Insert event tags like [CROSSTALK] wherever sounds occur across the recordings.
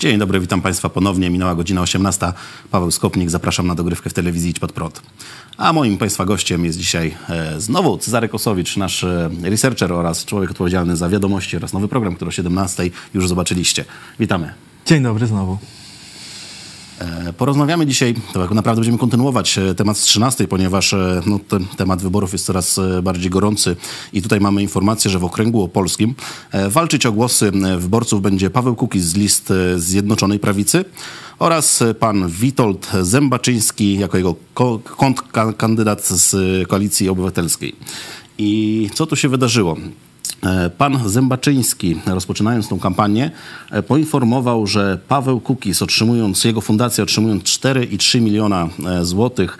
Dzień dobry, witam Państwa ponownie. Minęła godzina 18. Paweł Skopnik, zapraszam na dogrywkę w telewizji Idź Pod Prąd. A moim Państwa gościem jest dzisiaj e, znowu Cezary Kosowicz, nasz e, researcher oraz człowiek odpowiedzialny za wiadomości oraz nowy program, który o 17 już zobaczyliście. Witamy. Dzień dobry znowu. E, Porozmawiamy dzisiaj, tak naprawdę będziemy kontynuować e, temat z 13, ponieważ e, no, ten temat wyborów jest coraz bardziej gorący i tutaj mamy informację, że w okręgu opolskim walczyć o głosy wyborców będzie Paweł Kukiz z list Zjednoczonej Prawicy oraz pan Witold Zębaczyński jako jego ko- kontrkandydat z Koalicji Obywatelskiej. I co tu się wydarzyło? E, Pan Zębaczyński, rozpoczynając tą kampanię, e, poinformował, że Paweł Kukiz, otrzymując, jego fundacja otrzymując 4,3 miliona e, złotych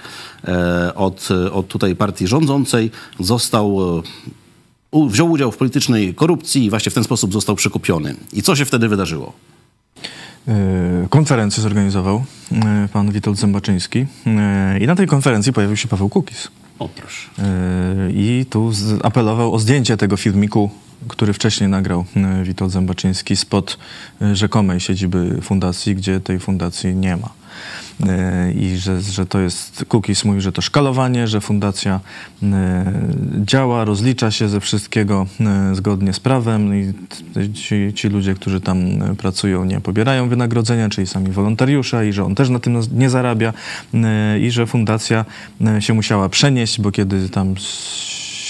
od, od tutaj partii rządzącej, został, wziął udział w politycznej korupcji i właśnie w ten sposób został przekupiony. I co się wtedy wydarzyło? Konferencję zorganizował pan Witold Zębaczyński i na tej konferencji pojawił się Paweł Kukis. O proszę. E, I tu apelował o zdjęcie tego filmiku, który wcześniej nagrał e, Witold Zębaczyński spod e, rzekomej siedziby fundacji, gdzie tej fundacji nie ma. E, I że, że to jest, Kukis mówi, że to szkalowanie, że fundacja działa, rozlicza się ze wszystkiego zgodnie z prawem i ci, ci ludzie, którzy tam pracują, nie pobierają wynagrodzenia, czyli sami wolontariusze i że on też na tym nie zarabia i że fundacja się musiała przenieść, bo kiedy tam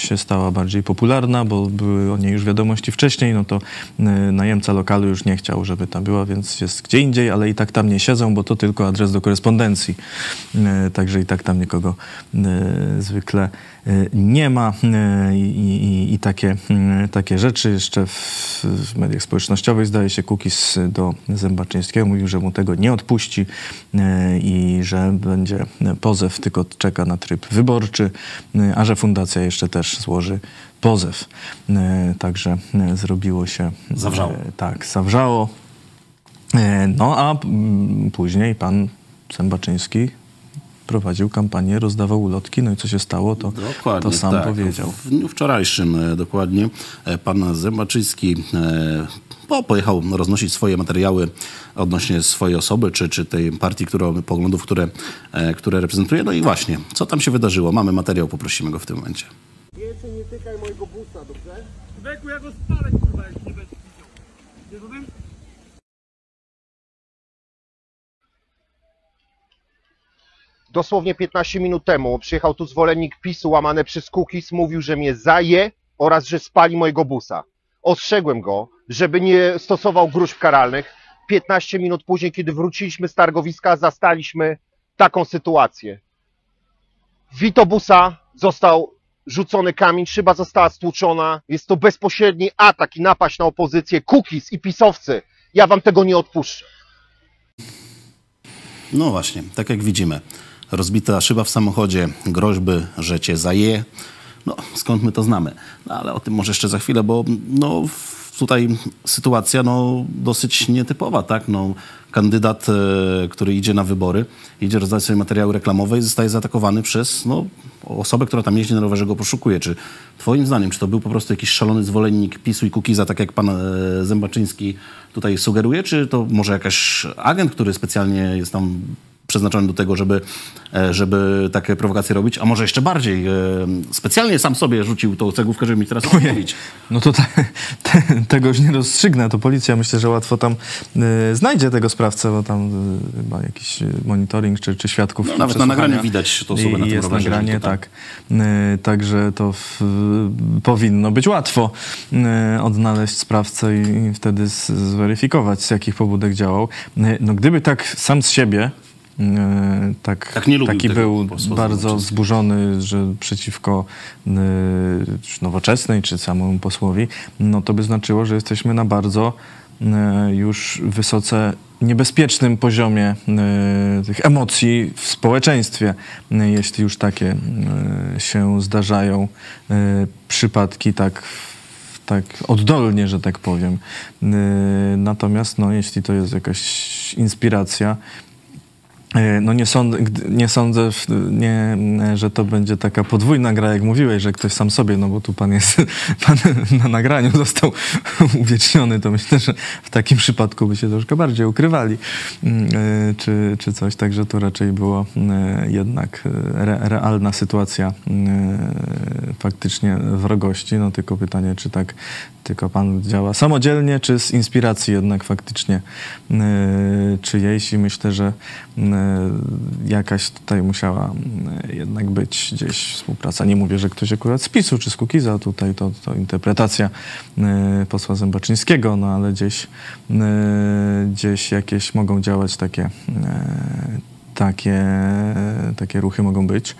się stała bardziej popularna, bo były o niej już wiadomości wcześniej, no to y, najemca lokalu już nie chciał, żeby tam była, więc jest gdzie indziej, ale i tak tam nie siedzą, bo to tylko adres do korespondencji. Y, Także i tak tam nikogo y, zwykle nie ma y, i, i, i takie, y, takie rzeczy. Jeszcze w, w mediach społecznościowych zdaje się Kukis do Zębaczyńskiego mówił, że mu tego nie odpuści y, i że będzie pozew, tylko czeka na tryb wyborczy, y, a że fundacja jeszcze też złoży pozew. Y, Także y, zrobiło się... y, Zawrzało. Tak, zawrzało. Y, No a mm, później pan Zębaczyński prowadził kampanię, rozdawał ulotki, no i co się stało, to, to sam tak. powiedział. W dniu wczorajszym e, dokładnie e, pan Zębaczyński e, po, pojechał roznosić swoje materiały odnośnie swojej osoby, czy, czy tej partii, którą, poglądów, które, e, które reprezentuje. No i właśnie, co tam się wydarzyło? Mamy materiał, poprosimy go w tym momencie. Więcej nie tykaj mojego busa, dobrze? Weku, ja go spalę, kurwa, jak nie będę widział. Nie rozumiem? Dosłownie 15 minut temu przyjechał tu zwolennik PiSu łamany przez Cookies, mówił, że mnie zaje oraz że spali mojego busa. Ostrzegłem go, żeby nie stosował gruźb karalnych. 15 minut później, kiedy wróciliśmy z targowiska, zastaliśmy taką sytuację. Witobusa został rzucony kamień, szyba została stłuczona. Jest to bezpośredni atak i napaść na opozycję. Cookies i pisowcy. Ja wam tego nie odpuszczę. No właśnie, tak jak widzimy. Rozbita szyba w samochodzie, groźby, że cię zaje. No, skąd my to znamy? No, ale o tym może jeszcze za chwilę, bo no, tutaj sytuacja no, dosyć nietypowa, tak? No, kandydat, e, który idzie na wybory, idzie rozdać sobie materiały reklamowe i zostaje zaatakowany przez no, osobę, która tam jeździ na rowerze, go poszukuje. Czy twoim zdaniem, czy to był po prostu jakiś szalony zwolennik PiSu i Kukiza, tak jak pan e, Zębaczyński tutaj sugeruje, czy to może jakaś agent, który specjalnie jest tam przeznaczony do tego, żeby, e, żeby takie prowokacje robić, a może jeszcze bardziej, e, specjalnie sam sobie rzucił tą cegłówkę, żeby mi teraz odpowiedzieć. No to te, te, tego już nie rozstrzygnę. To policja myślę, że łatwo tam y, znajdzie tego sprawcę, bo tam y, chyba jakiś monitoring czy, czy świadków. No, nawet na nagraniu widać tą osobę na tym jest rowerze, nagranie, to tak. Y, także to w, powinno być łatwo odnaleźć sprawcę i, i wtedy z, zweryfikować, z jakich pobudek działał. No gdyby tak sam z siebie tak, Tak lubił taki był bardzo wzburzony, że przeciwko y, czy nowoczesnej, czy samemu posłowi, no to by znaczyło, że jesteśmy na bardzo y, już wysoce niebezpiecznym poziomie y, tych emocji w społeczeństwie, jeśli już takie się zdarzają przypadki tak tak oddolnie, że tak powiem. Natomiast no, jeśli to jest jakaś inspiracja, E, No nie sądzę, nie sądzę nie, że to będzie taka podwójna gra, jak mówiłeś, że ktoś sam sobie, no bo tu pan jest, [LAUGHS] pan na nagraniu został [LAUGHS] uwieczniony, to myślę, że w takim przypadku by się troszkę bardziej ukrywali, mm, e, czy, czy coś, także to raczej było e, jednak e, re, realna sytuacja e, faktycznie wrogości, no tylko pytanie, czy tak tylko pan działa samodzielnie, czy z inspiracji jednak faktycznie e, czyjejś i myślę, że e, jakaś tutaj musiała e, jednak być gdzieś współpraca. Nie mówię, że ktoś akurat z PiSu czy z Kukiza, tutaj to, to interpretacja e, posła Zębaczyńskiego, no ale gdzieś, gdzieś jakieś mogą działać takie takie, takie ruchy mogą być.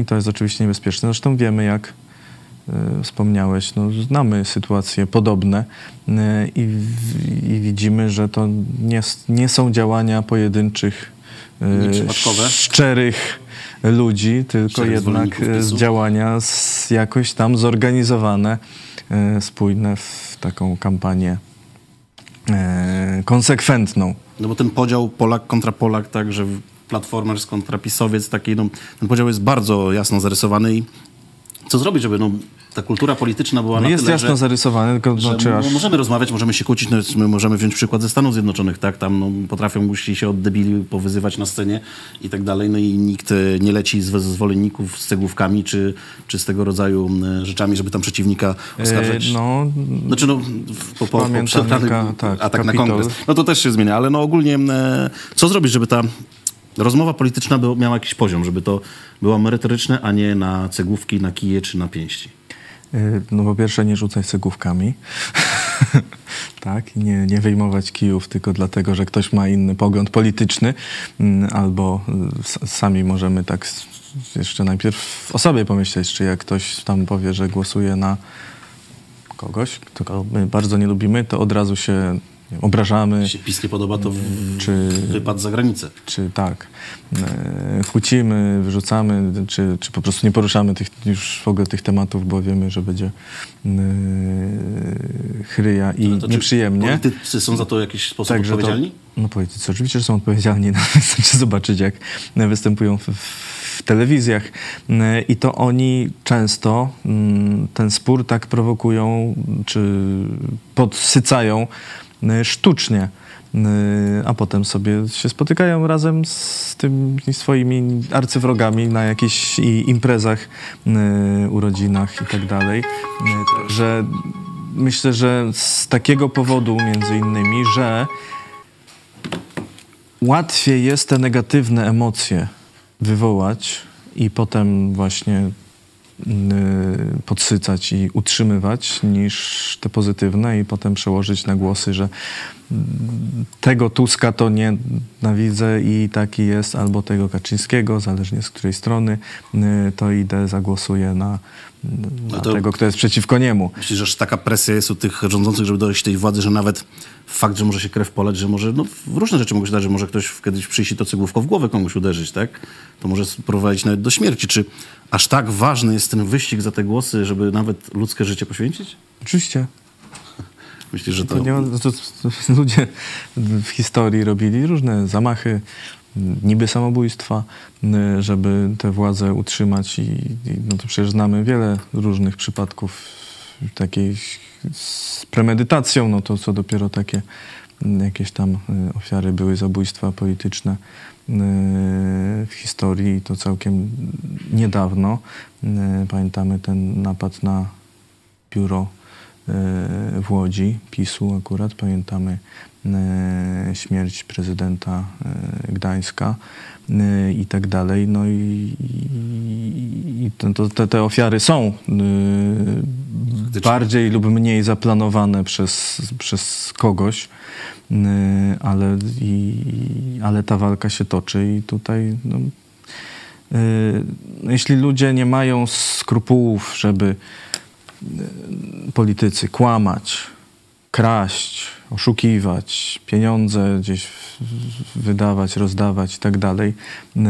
I to jest oczywiście niebezpieczne. Zresztą wiemy, jak wspomniałeś, no, znamy sytuacje podobne e, i, i widzimy, że to nie, nie są działania pojedynczych, Nieprzypadkowe. szczerych ludzi, tylko Szczerych jednak działania z, jakoś tam zorganizowane, spójne w taką kampanię konsekwentną. No bo ten podział Polak kontra Polak, tak, że Platformers kontra PiSowiec, taki, no, ten podział jest bardzo jasno zarysowany i co zrobić, żeby no, ta kultura polityczna była No na jest tyle, jasno że, zarysowany, tylko że znaczy aż... no, możemy rozmawiać, możemy się kłócić, no, my możemy wziąć przykład ze Stanów Zjednoczonych, tak, tam no, potrafią musi się od debili powyzywać na scenie i tak dalej, no i nikt e, nie leci z zwolenników z cegłówkami czy, czy z tego rodzaju rzeczami, żeby tam przeciwnika oskarżać. E, no, Znaczy no, w- po, po, po tak, atak na Kapitol. kongres. No to też się zmienia, ale no ogólnie e, co zrobić, żeby ta rozmowa polityczna był, miała jakiś poziom, żeby to było merytoryczne, a nie na cegłówki, na kije czy na pięści. Y, No po pierwsze nie rzucać cegłówkami, [LAUGHS] tak, nie, nie wyjmować kijów tylko dlatego, że ktoś ma inny pogląd polityczny, mm, albo y, sami możemy tak jeszcze najpierw o sobie pomyśleć, czy jak ktoś tam powie, że głosuje na kogoś, kogo my bardzo nie lubimy, to od razu się wiem, obrażamy, Jeśli PiS nie podoba, to czy wypad za granicę. czy tak, e, kłócimy, wyrzucamy, czy, czy po prostu nie poruszamy tych, już w ogóle tych tematów, bo wiemy, że będzie e, chryja i To czy nieprzyjemnie. Politycy są za to w jakiś sposób Także to- odpowiedzialni? No politycy oczywiście, że są odpowiedzialni. [LAUGHS] No, wystarczy zobaczyć, jak występują w, w telewizjach. E, I to oni często mm, ten spór tak prowokują, czy podsycają sztucznie. E, A potem sobie się spotykają razem z tymi swoimi arcywrogami na jakichś imprezach, e, urodzinach i tak dalej. Że myślę, że z takiego powodu między innymi, że łatwiej jest te negatywne emocje wywołać i potem właśnie y, podsycać i utrzymywać niż te pozytywne i potem przełożyć na głosy, że mm, tego Tuska to nienawidzę i taki jest, albo tego Kaczyńskiego, zależnie z której strony, y, to idę, zagłosuję na, na to- tego, kto jest przeciwko niemu. Myślisz, że taka presja jest u tych rządzących, żeby dojść do tej władzy, że nawet fakt, że może się krew poleć, że może, no różne rzeczy mogą się zdarzyć, że może ktoś kiedyś przyjść to cegłówką w głowę komuś uderzyć, tak? To może prowadzić nawet do śmierci. Czy aż tak ważny jest ten wyścig za te głosy, żeby nawet ludzkie życie poświęcić? Oczywiście. [LAUGHS] Myślisz, że to... To nie, ma- to, to, [LAUGHS] ludzie w historii robili różne zamachy, niby samobójstwa, żeby tę władzę utrzymać i, i no to przecież znamy wiele różnych przypadków takiej z premedytacją, no to co dopiero takie jakieś tam ofiary były zabójstwa polityczne w historii i to całkiem niedawno. Y, Pamiętamy ten napad na biuro w Łodzi, PiSu akurat. Pamiętamy e, śmierć prezydenta e, Gdańska e, i tak dalej. No i, i, i to, te, te ofiary są e, bardziej lub mniej zaplanowane przez, przez kogoś, e, ale, i, ale ta walka się toczy i tutaj no, e, jeśli ludzie nie mają skrupułów, żeby politycy kłamać, kraść, oszukiwać, pieniądze gdzieś wydawać, rozdawać i tak dalej, y,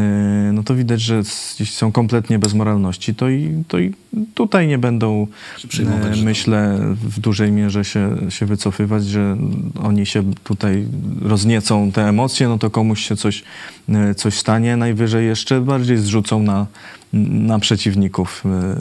no to widać, że gdzieś są kompletnie bez moralności, to i, to i tutaj nie będą, e, to- myślę, w dużej mierze się, się wycofywać, że oni się tutaj rozniecą te emocje, no to komuś się coś, e, coś stanie, najwyżej jeszcze bardziej zrzucą na, na przeciwników e,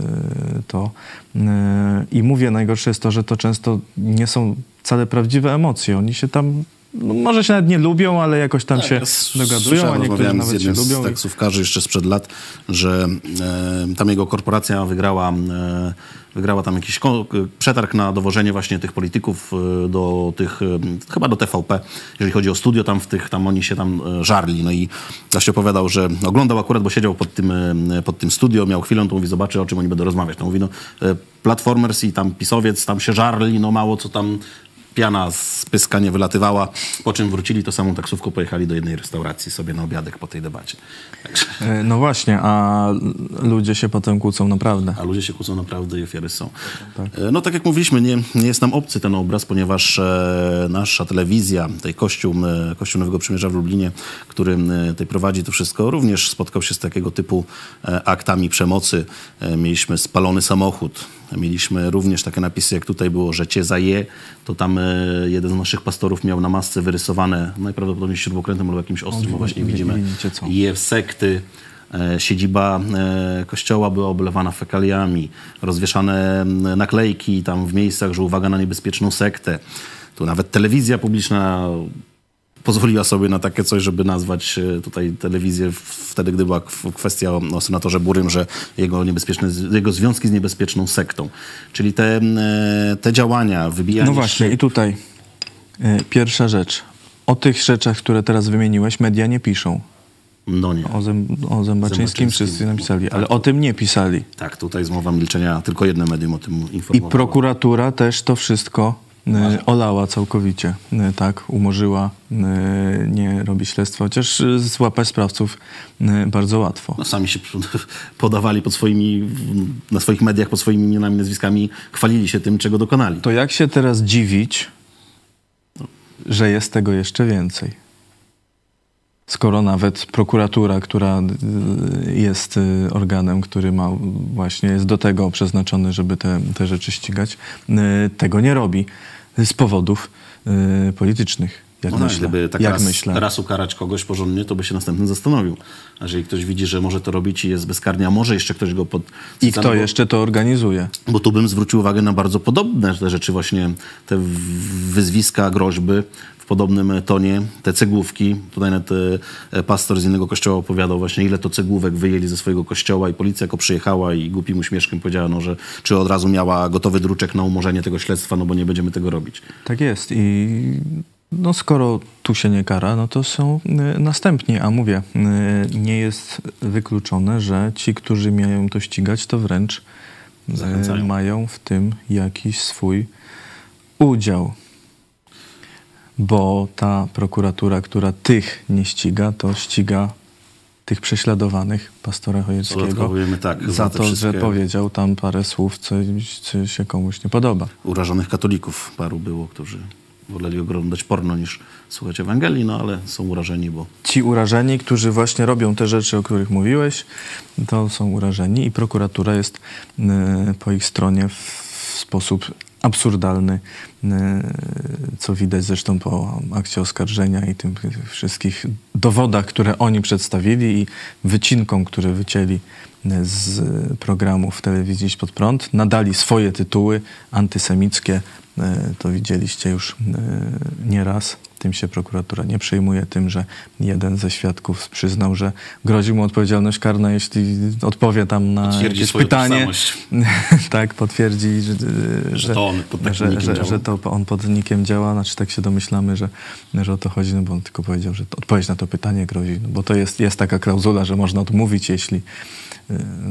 to. E, I mówię, najgorsze jest to, że to często nie są wcale prawdziwe emocje. Oni się tam, no może się nawet nie lubią, ale jakoś tam się Tak, Ja s- dogadują, a niektórzy z nawet się z lubią. i- taksówkarzy jeszcze sprzed lat, że e, tam jego korporacja wygrała, e, wygrała tam jakiś przetarg na dowożenie właśnie tych polityków e, do tych, e, chyba do TVP, jeżeli chodzi o studio, tam w tych, tam oni się tam e, żarli. No i gość opowiadał, że oglądał akurat, bo siedział pod tym, pod tym studio, miał chwilę, to mówi, zobaczy o czym oni będą rozmawiać. To mówi, no Platformers i tam pisowiec, tam się żarli, no mało co tam piana z pyska nie wylatywała, po czym wrócili, to samą taksówką pojechali do jednej restauracji sobie na obiadek po tej debacie. Także, E, No właśnie, a ludzie się potem kłócą naprawdę. a ludzie się kłócą naprawdę i ofiary są. E, No tak jak mówiliśmy, nie, nie jest nam obcy ten obraz, ponieważ e, nasza telewizja, tej Kościół, e, Kościół Nowego Przymierza w Lublinie, który e, tutaj prowadzi to wszystko, również spotkał się z takiego typu e, aktami przemocy. Mieliśmy spalony samochód, mieliśmy również takie napisy, jak tutaj było, że cię zaje, to tam e, jeden z naszych pastorów miał na masce wyrysowane, najprawdopodobniej śrubokrętem albo jakimś ostrym, O, właśnie wi- widzimy, je w sekty. E, Siedziba e, kościoła była oblewana fekaliami, rozwieszane naklejki tam w miejscach, że uwaga na niebezpieczną sektę. Tu nawet telewizja publiczna pozwoliła sobie na takie coś, żeby nazwać e, tutaj telewizję wtedy, gdy była kwestia o, o senatorze Burym, że jego, niebezpieczne, jego związki z niebezpieczną sektą. Czyli te, e, te działania, wybijanie No właśnie, się- i tutaj e, pierwsza rzecz. O tych rzeczach, które teraz wymieniłeś, media nie piszą. No nie. O, Zem, o Zębaczyńskim wszyscy napisali, ale Tak. o tym nie pisali. Tak, tutaj jest mowa milczenia, tylko jedno medium o tym I informowało. prokuratura też to wszystko olała całkowicie, e, tak, umorzyła, e, nie robi śledztwa, chociaż e, złapać sprawców e, bardzo łatwo. No, sami się [LAUGHS] podawali pod swoimi, na swoich mediach pod swoimi imionami, nazwiskami, chwalili się tym, czego dokonali. To jak się teraz dziwić, że jest tego jeszcze więcej? Skoro nawet prokuratura, która y, jest y, organem, który ma właśnie jest do tego przeznaczony, żeby te, te rzeczy ścigać, y, tego nie robi z powodów politycznych. Jak No, no, myślę. gdyby tak jak raz, myślę. raz ukarać kogoś porządnie, to by się następnym zastanowił. A jeżeli ktoś widzi, że może to robić i jest bezkarny, a może jeszcze ktoś go pod... I kto bo, jeszcze to organizuje? Bo tu bym zwrócił uwagę na bardzo podobne te rzeczy właśnie, te wyzwiska, groźby w podobnym tonie, te cegłówki. Tutaj nawet e, pastor z innego kościoła opowiadał właśnie, ile to cegłówek wyjęli ze swojego kościoła i policja jako przyjechała i głupim uśmieszkiem powiedziała, no, że czy od razu miała gotowy druczek na umorzenie tego śledztwa, no bo nie będziemy tego robić. Tak jest i no skoro tu się nie kara, no to są y, następni, a mówię, y, nie jest wykluczone, że ci, którzy mają to ścigać, to wręcz Zachęcają. mają w tym jakiś swój udział. Bo ta prokuratura, która tych nie ściga, to ściga tych prześladowanych pastora Chojeckiego tak, za to, że wszystkie- powiedział tam parę słów, co, co się komuś nie podoba. urażonych katolików paru było, którzy woleli oglądać porno niż słuchać Ewangelii, no ale są urażeni, bo Ci urażeni, którzy właśnie robią te rzeczy, o których mówiłeś, to są urażeni i prokuratura jest y, po ich stronie w sposób absurdalny, y, co widać zresztą po akcie oskarżenia i tym wszystkich dowodach, które oni przedstawili i wycinkom, które wycięli y, z programów telewizji Pod Prąd. Nadali swoje tytuły antysemickie, y, to widzieliście już nieraz. Tym się prokuratura nie przejmuje, tym, że jeden ze świadków przyznał, że grozi mu odpowiedzialność karna, jeśli odpowie tam na Potwierdzi jakieś pytanie. [LAUGHS] tak, potwierdzi, że, że, to on pod takim że, że, działa. że to on pod nikiem działa. Znaczy tak się domyślamy, że, że o to chodzi, no bo on tylko powiedział, że odpowiedź na to pytanie grozi. No bo to jest, jest taka klauzula, że można odmówić, jeśli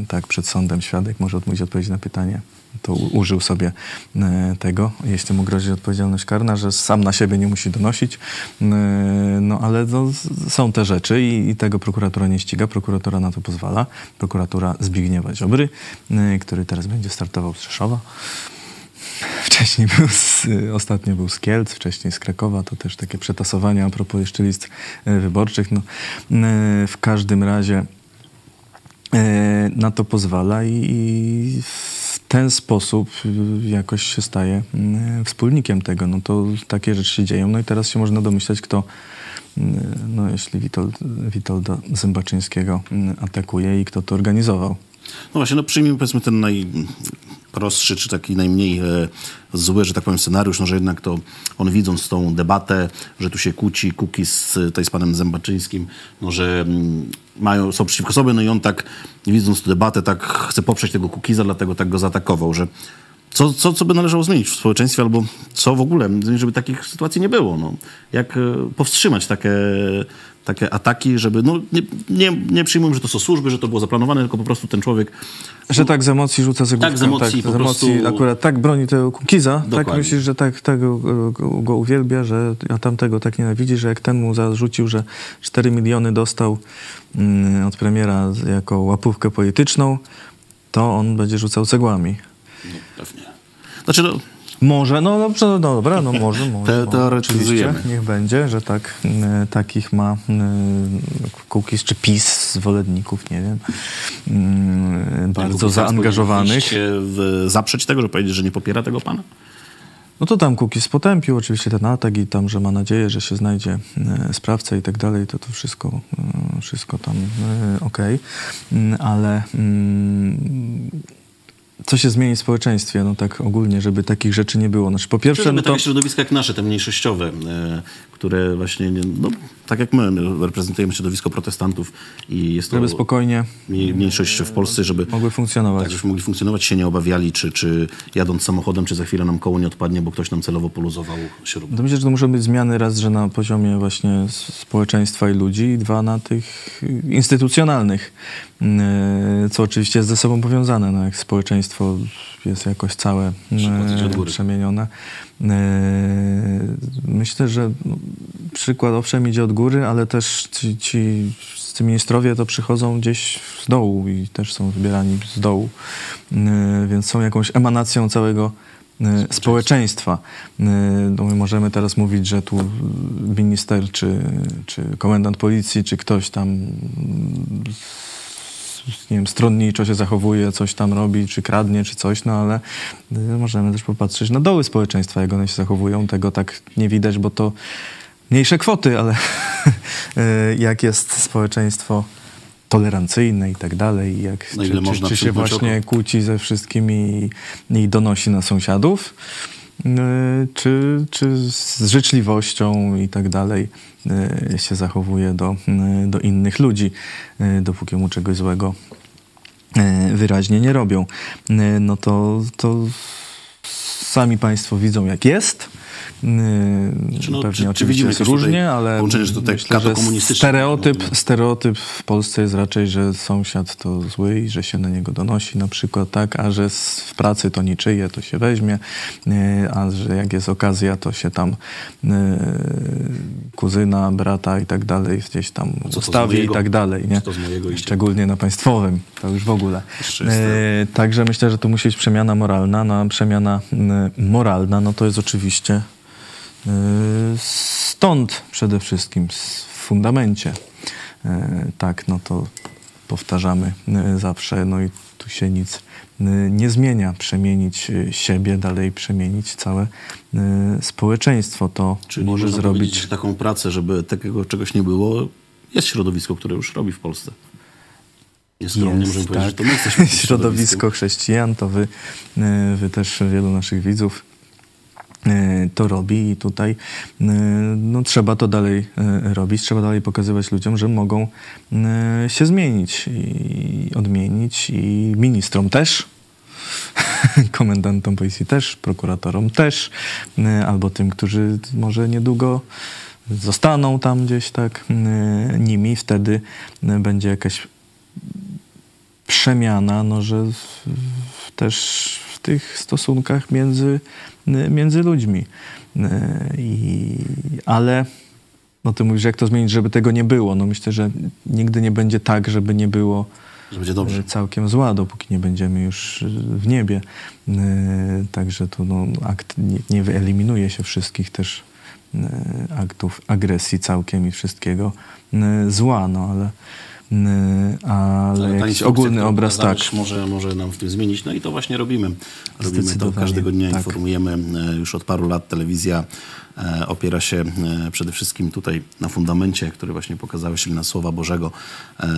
tak przed sądem świadek może odmówić odpowiedź na pytanie. To użył sobie y, tego, jeśli mu grozi odpowiedzialność karna, że sam na siebie nie musi donosić. Y, No ale z- są te rzeczy i, i tego prokuratura nie ściga. Prokuratura na to pozwala. Prokuratura Zbigniewa Ziobry, y, który teraz będzie startował z Rzeszowa. wcześniej był z, ostatnio był z Kielc, wcześniej z Krakowa, to też takie przetasowania a propos jeszcze list wyborczych. No, w każdym razie na to pozwala i, i w ten sposób jakoś się staje mm, wspólnikiem tego. No to takie rzeczy się dzieją. No i teraz się można domyślać, kto, mm, no jeśli Witold, Witolda Zębaczyńskiego atakuje i kto to organizował. No właśnie, no przyjmijmy powiedzmy ten najprostszy, czy taki najmniej e, zły, że tak powiem, scenariusz, no że jednak to on widząc tą debatę, że tu się kłóci Kukiz tutaj z panem Zębaczyńskim, no że mm, mają, są przeciwko sobie, no i on tak widząc tę debatę, tak chce poprzeć tego Kukiza, dlatego tak go zaatakował, że co, co, co by należało zmienić w społeczeństwie, albo co w ogóle, żeby takich sytuacji nie było? No. Jak e, powstrzymać takie, takie ataki, żeby, no nie, nie, nie przyjmujmy, że to są służby, że to było zaplanowane, tylko po prostu ten człowiek... Że tak z emocji rzuca cegłówkę. Tak, z emocji po z emocji prostu- akurat tak broni tego Kukiza, tak myślisz, że tak, tak go, uwielbia, że a tamtego tak nienawidzi, że jak ten mu zarzucił, że 4 miliony dostał mm, od premiera jako łapówkę polityczną, to on będzie rzucał cegłami. No, pewnie. Znaczy, no, Może, no dobrze, no dobra, no może, może. Może, teoretyzujemy. Niech będzie, że tak, e, takich ma e, Kukiz czy PiS zwolenników, nie wiem, mm, bardzo Kukiz zaangażowanych. w, zaprzeć tego, że powiedzieć, że nie popiera tego pana? No to tam Kukiz potępił oczywiście ten atak i tam, że ma nadzieję, że się znajdzie e, sprawca i tak dalej, to to wszystko, e, wszystko tam e, okej. Mm, Ale mm, co się zmieni w społeczeństwie, no tak ogólnie, żeby takich rzeczy nie było? Znaczy po pierwsze, Żeby no to... takie środowiska jak nasze, te mniejszościowe, e, które właśnie, nie- no, tak jak my, my reprezentujemy środowisko protestantów i jest to Żeby spokojnie mniej- mniejszość w Polsce, żeby mogły funkcjonować. tak, żebyśmy mogli funkcjonować, się nie obawiali, czy, czy jadąc samochodem, czy za chwilę nam koło nie odpadnie, bo ktoś nam celowo poluzował śrubę. To myślę, że to muszą być zmiany raz, że na poziomie właśnie społeczeństwa i ludzi, i dwa na tych instytucjonalnych, y, co oczywiście jest ze sobą powiązane. No, jak społeczeństwo jest jakoś całe góry. przemienione. Y, Myślę, że no, przykład owszem idzie od góry, ale też ci, ci ci ministrowie to przychodzą gdzieś z dołu i też są wybierani z dołu, Y, więc są jakąś emanacją całego społeczeństwa. No my możemy teraz mówić, że tu minister, czy, czy komendant policji, czy ktoś tam nie wiem, stronniczo się zachowuje, coś tam robi, czy kradnie, czy coś, no ale y, możemy też popatrzeć na doły społeczeństwa, jak one się zachowują. Tego tak nie widać, bo to mniejsze kwoty, ale [LAUGHS] y, jak jest społeczeństwo tolerancyjne i tak dalej, jak, Na czy, czy, czy się właśnie oko? kłóci ze wszystkimi i, i donosi na sąsiadów, czy, czy z życzliwością i tak dalej y, się zachowuje do, y, do innych ludzi, y, dopóki mu czegoś złego y, wyraźnie nie robią. Y, No to, to sami Państwo widzą, jak jest. Yy, Znaczy, no, Pewnie czy- czy oczywiście widzimy jest różnie, ale tutaj myślę, że stereotyp, stereotyp w Polsce jest raczej, że sąsiad to zły i że się na niego donosi na przykład, tak, a że w pracy to niczyje, to się weźmie, yy, a że jak jest okazja, to się tam yy, kuzyna, brata i tak dalej gdzieś tam co i tak dalej, nie? Szczególnie na państwowym, to już w ogóle. Także myślę, że tu musi być przemiana moralna. No, a przemiana moralna, no to jest oczywiście stąd przede wszystkim, w fundamencie. E, Tak, no to powtarzamy e, zawsze, no i tu się nic nie zmienia. Przemienić siebie, dalej przemienić całe społeczeństwo. To Czyli może zrobić taką pracę, żeby takiego czegoś nie było, jest środowisko, które już robi w Polsce. Nieskromnie możemy powiedzieć, że to my jesteśmy [LAUGHS] środowisko chrześcijan, to wy, wy też wielu naszych widzów to robi i tutaj e, no, trzeba to dalej e, robić, trzeba dalej pokazywać ludziom, że mogą się zmienić i odmienić i ministrom też, [LAUGHS] komendantom policji też, prokuratorom też, albo tym, którzy może niedługo zostaną tam gdzieś tak nimi, wtedy będzie jakaś przemiana, no, że też tych stosunkach między, między ludźmi. I, ale no ty mówisz, jak to zmienić, żeby tego nie było. No myślę, że nigdy nie będzie tak, żeby nie było Że będzie dobrze. e, całkiem zła, dopóki nie będziemy już e, w niebie. E, Także tu no, akt nie, nie wyeliminuje się wszystkich też aktów agresji całkiem i wszystkiego zła, no ale, ale ta jakiś ogólny obraz tak. Może, może nam w tym zmienić. No i to właśnie robimy. Robimy to każdego dnia, tak. informujemy. E, Już od paru lat telewizja e, opiera się e, przede wszystkim tutaj na fundamencie, który właśnie pokazałeś, czyli na Słowa Bożego.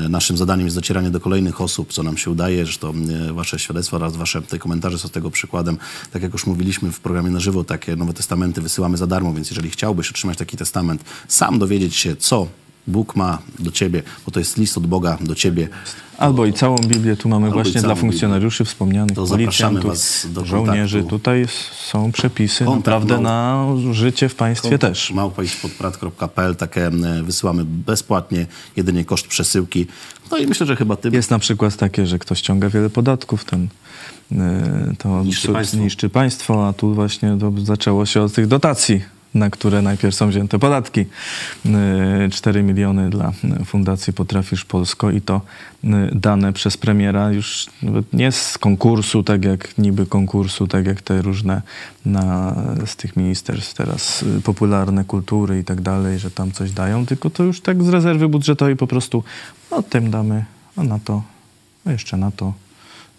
Naszym zadaniem jest docieranie do kolejnych osób, co nam się udaje. Zresztą e, wasze świadectwa oraz wasze te komentarze są tego przykładem. Tak jak już mówiliśmy w programie na żywo, takie Nowe Testamenty wysyłamy za darmo, więc jeżeli chciałbyś otrzymać taki testament, sam dowiedzieć się, co Bóg ma do ciebie, bo to jest list od Boga do ciebie. Albo i całą Biblię tu mamy Albo właśnie dla funkcjonariuszy wspomnianych, To zapraszamy was do żołnierzy. kontaktu. Tutaj są przepisy Kontakt naprawdę na życie w państwie też. małpaispodprat.pl takie e, wysyłamy bezpłatnie, jedynie koszt przesyłki. No i myślę, że chyba tym Jest na przykład takie, że ktoś ściąga wiele podatków, ten y, to Niszczy niszczy państwo, a tu właśnie zaczęło się od tych dotacji, na które najpierw są wzięte podatki. Y, 4 miliony dla y, Fundacji Potrafisz Polsko i to y, dane przez premiera już nie z konkursu, tak jak niby konkursu, tak jak te różne na, z tych ministerstw teraz y, popularne kultury i tak dalej, że tam coś dają, tylko to już tak z rezerwy budżetowej po prostu no tym damy, a na to, a jeszcze na to.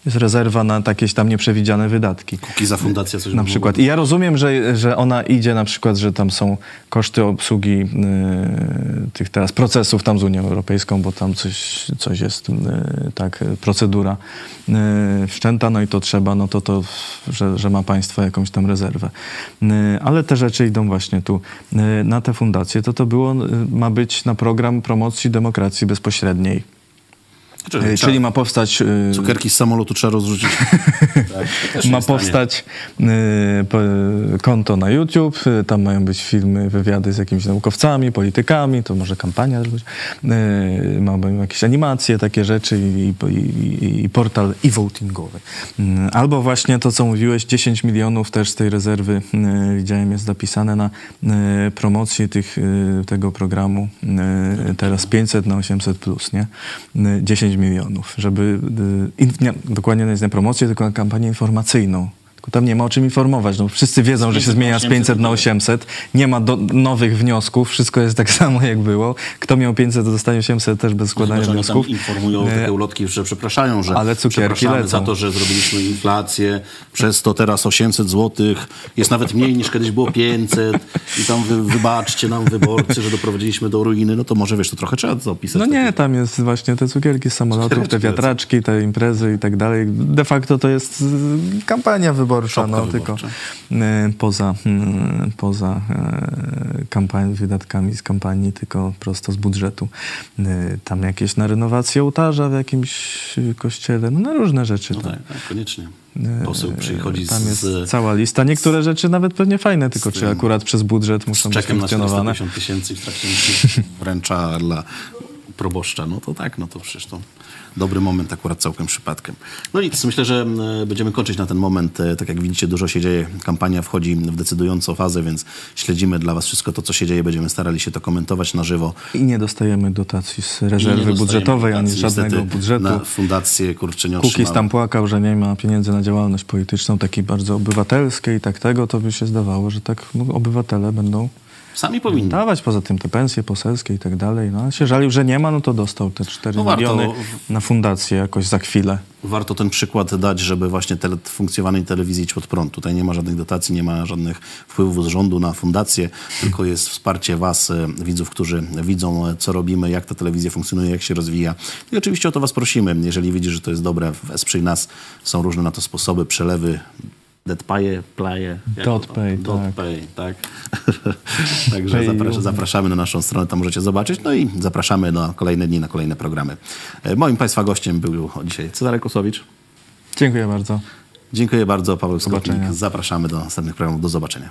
Jest rezerwa na jakieś tam nieprzewidziane wydatki. Za fundacja coś Na przykład. I ja rozumiem, że, że ona idzie na przykład, że tam są koszty obsługi y, tych teraz procesów tam z Unią Europejską, bo tam coś, coś jest, y, tak, procedura y, wszczęta, no i to trzeba, no to to, że, że ma państwo jakąś tam rezerwę. Y, ale te rzeczy idą właśnie tu y, na te fundacje. To to było, y, ma być na program promocji demokracji bezpośredniej. Znaczy, Y, trzeba- Czyli ma powstać... y, Cukierki z samolotu trzeba rozrzucić. tak, [LAUGHS] ma powstać po, konto na YouTube, tam mają być filmy, wywiady z jakimiś naukowcami, politykami, to może kampania też być. Jakieś animacje, takie rzeczy i, i, i, portal e-votingowy. Albo właśnie to, co mówiłeś, 10 milionów też z tej rezerwy, widziałem, jest zapisane na promocję tych, tego programu, teraz 500 na 800 plus, nie? Y, 10 milionów, żeby, y, nie, dokładnie nie na promocję, tylko na kampanię informacyjną. Tam nie ma o czym informować. No, wszyscy wiedzą, że się 500 na zmienia z 500 na 800. Nie ma do, nowych wniosków. Wszystko jest tak [LAUGHS] samo, jak było. Kto miał 500, to dostanie 800 też bez składania Zobacz, wniosków. tam informują E, takie ulotki, że przepraszają, że Ale cukierki lecą. za to, że zrobiliśmy inflację, przez to teraz 800 zł jest nawet mniej niż kiedyś było 500 i tam wy, wybaczcie nam wyborcy, że doprowadziliśmy do ruiny, no to może wiesz, to trochę trzeba to opisać. No nie, tam jest właśnie te cukierki z samolotów, te wiatraczki, te imprezy i tak dalej. De facto to jest y, kampania wyborcza, Szopka no wyborcza. tylko poza, y, poza y, kampanią, wydatkami z kampanii, tylko prosto z budżetu. Y, Tam jakieś na renowację ołtarza w jakimś kościele, no na różne rzeczy. No tam. tak, tak, koniecznie. Poseł przychodzi Tam jest z, cała lista. Niektóre rzeczy nawet pewnie fajne, tylko czy akurat przez budżet muszą z być czekiem na funkcjonowane. 450 tysięcy w trakcie [LAUGHS] wręcza dla proboszcza. No to tak, no to przecież to dobry moment akurat całkiem przypadkiem. No nic, myślę, że będziemy kończyć na ten moment. E, Tak jak widzicie, dużo się dzieje. Kampania wchodzi w decydującą fazę, więc śledzimy dla was wszystko to, co się dzieje. Będziemy starali się to komentować na żywo. I nie dostajemy dotacji z rezerwy budżetowej, ani żadnego budżetu. Na fundację, kurczę, nie Kukiz tam płakał, że nie ma pieniędzy na działalność polityczną, takiej bardzo obywatelskiej i tak tego, to by się zdawało, że tak no, obywatele będą Sami powinni. dawać poza tym te pensje poselskie i tak dalej. No, się żalił, że nie ma, no to dostał te 4 No warto. miliony na fundację jakoś za chwilę. Warto ten przykład dać, żeby właśnie tele, funkcjonowanie telewizji idź pod prąd. Tutaj nie ma żadnych dotacji, nie ma żadnych wpływów z rządu na fundację, tylko jest wsparcie was, e, widzów, którzy widzą, e, co robimy, jak ta telewizja funkcjonuje, jak się rozwija. I oczywiście o to was prosimy. Jeżeli widzisz, że to jest dobre, wesprzyj nas. Są różne na to sposoby, przelewy, To tam? Dotpay, Dotpay, tak. [LAUGHS] Także Pay zapraszamy, również. zapraszamy na naszą stronę, tam możecie zobaczyć. No i zapraszamy na kolejne dni, na kolejne programy. E, Moim Państwa gościem był dzisiaj Cezary Kosowicz. Dziękuję bardzo. Dziękuję bardzo, Paweł. Skopnik. Zapraszamy do następnych programów. Do zobaczenia.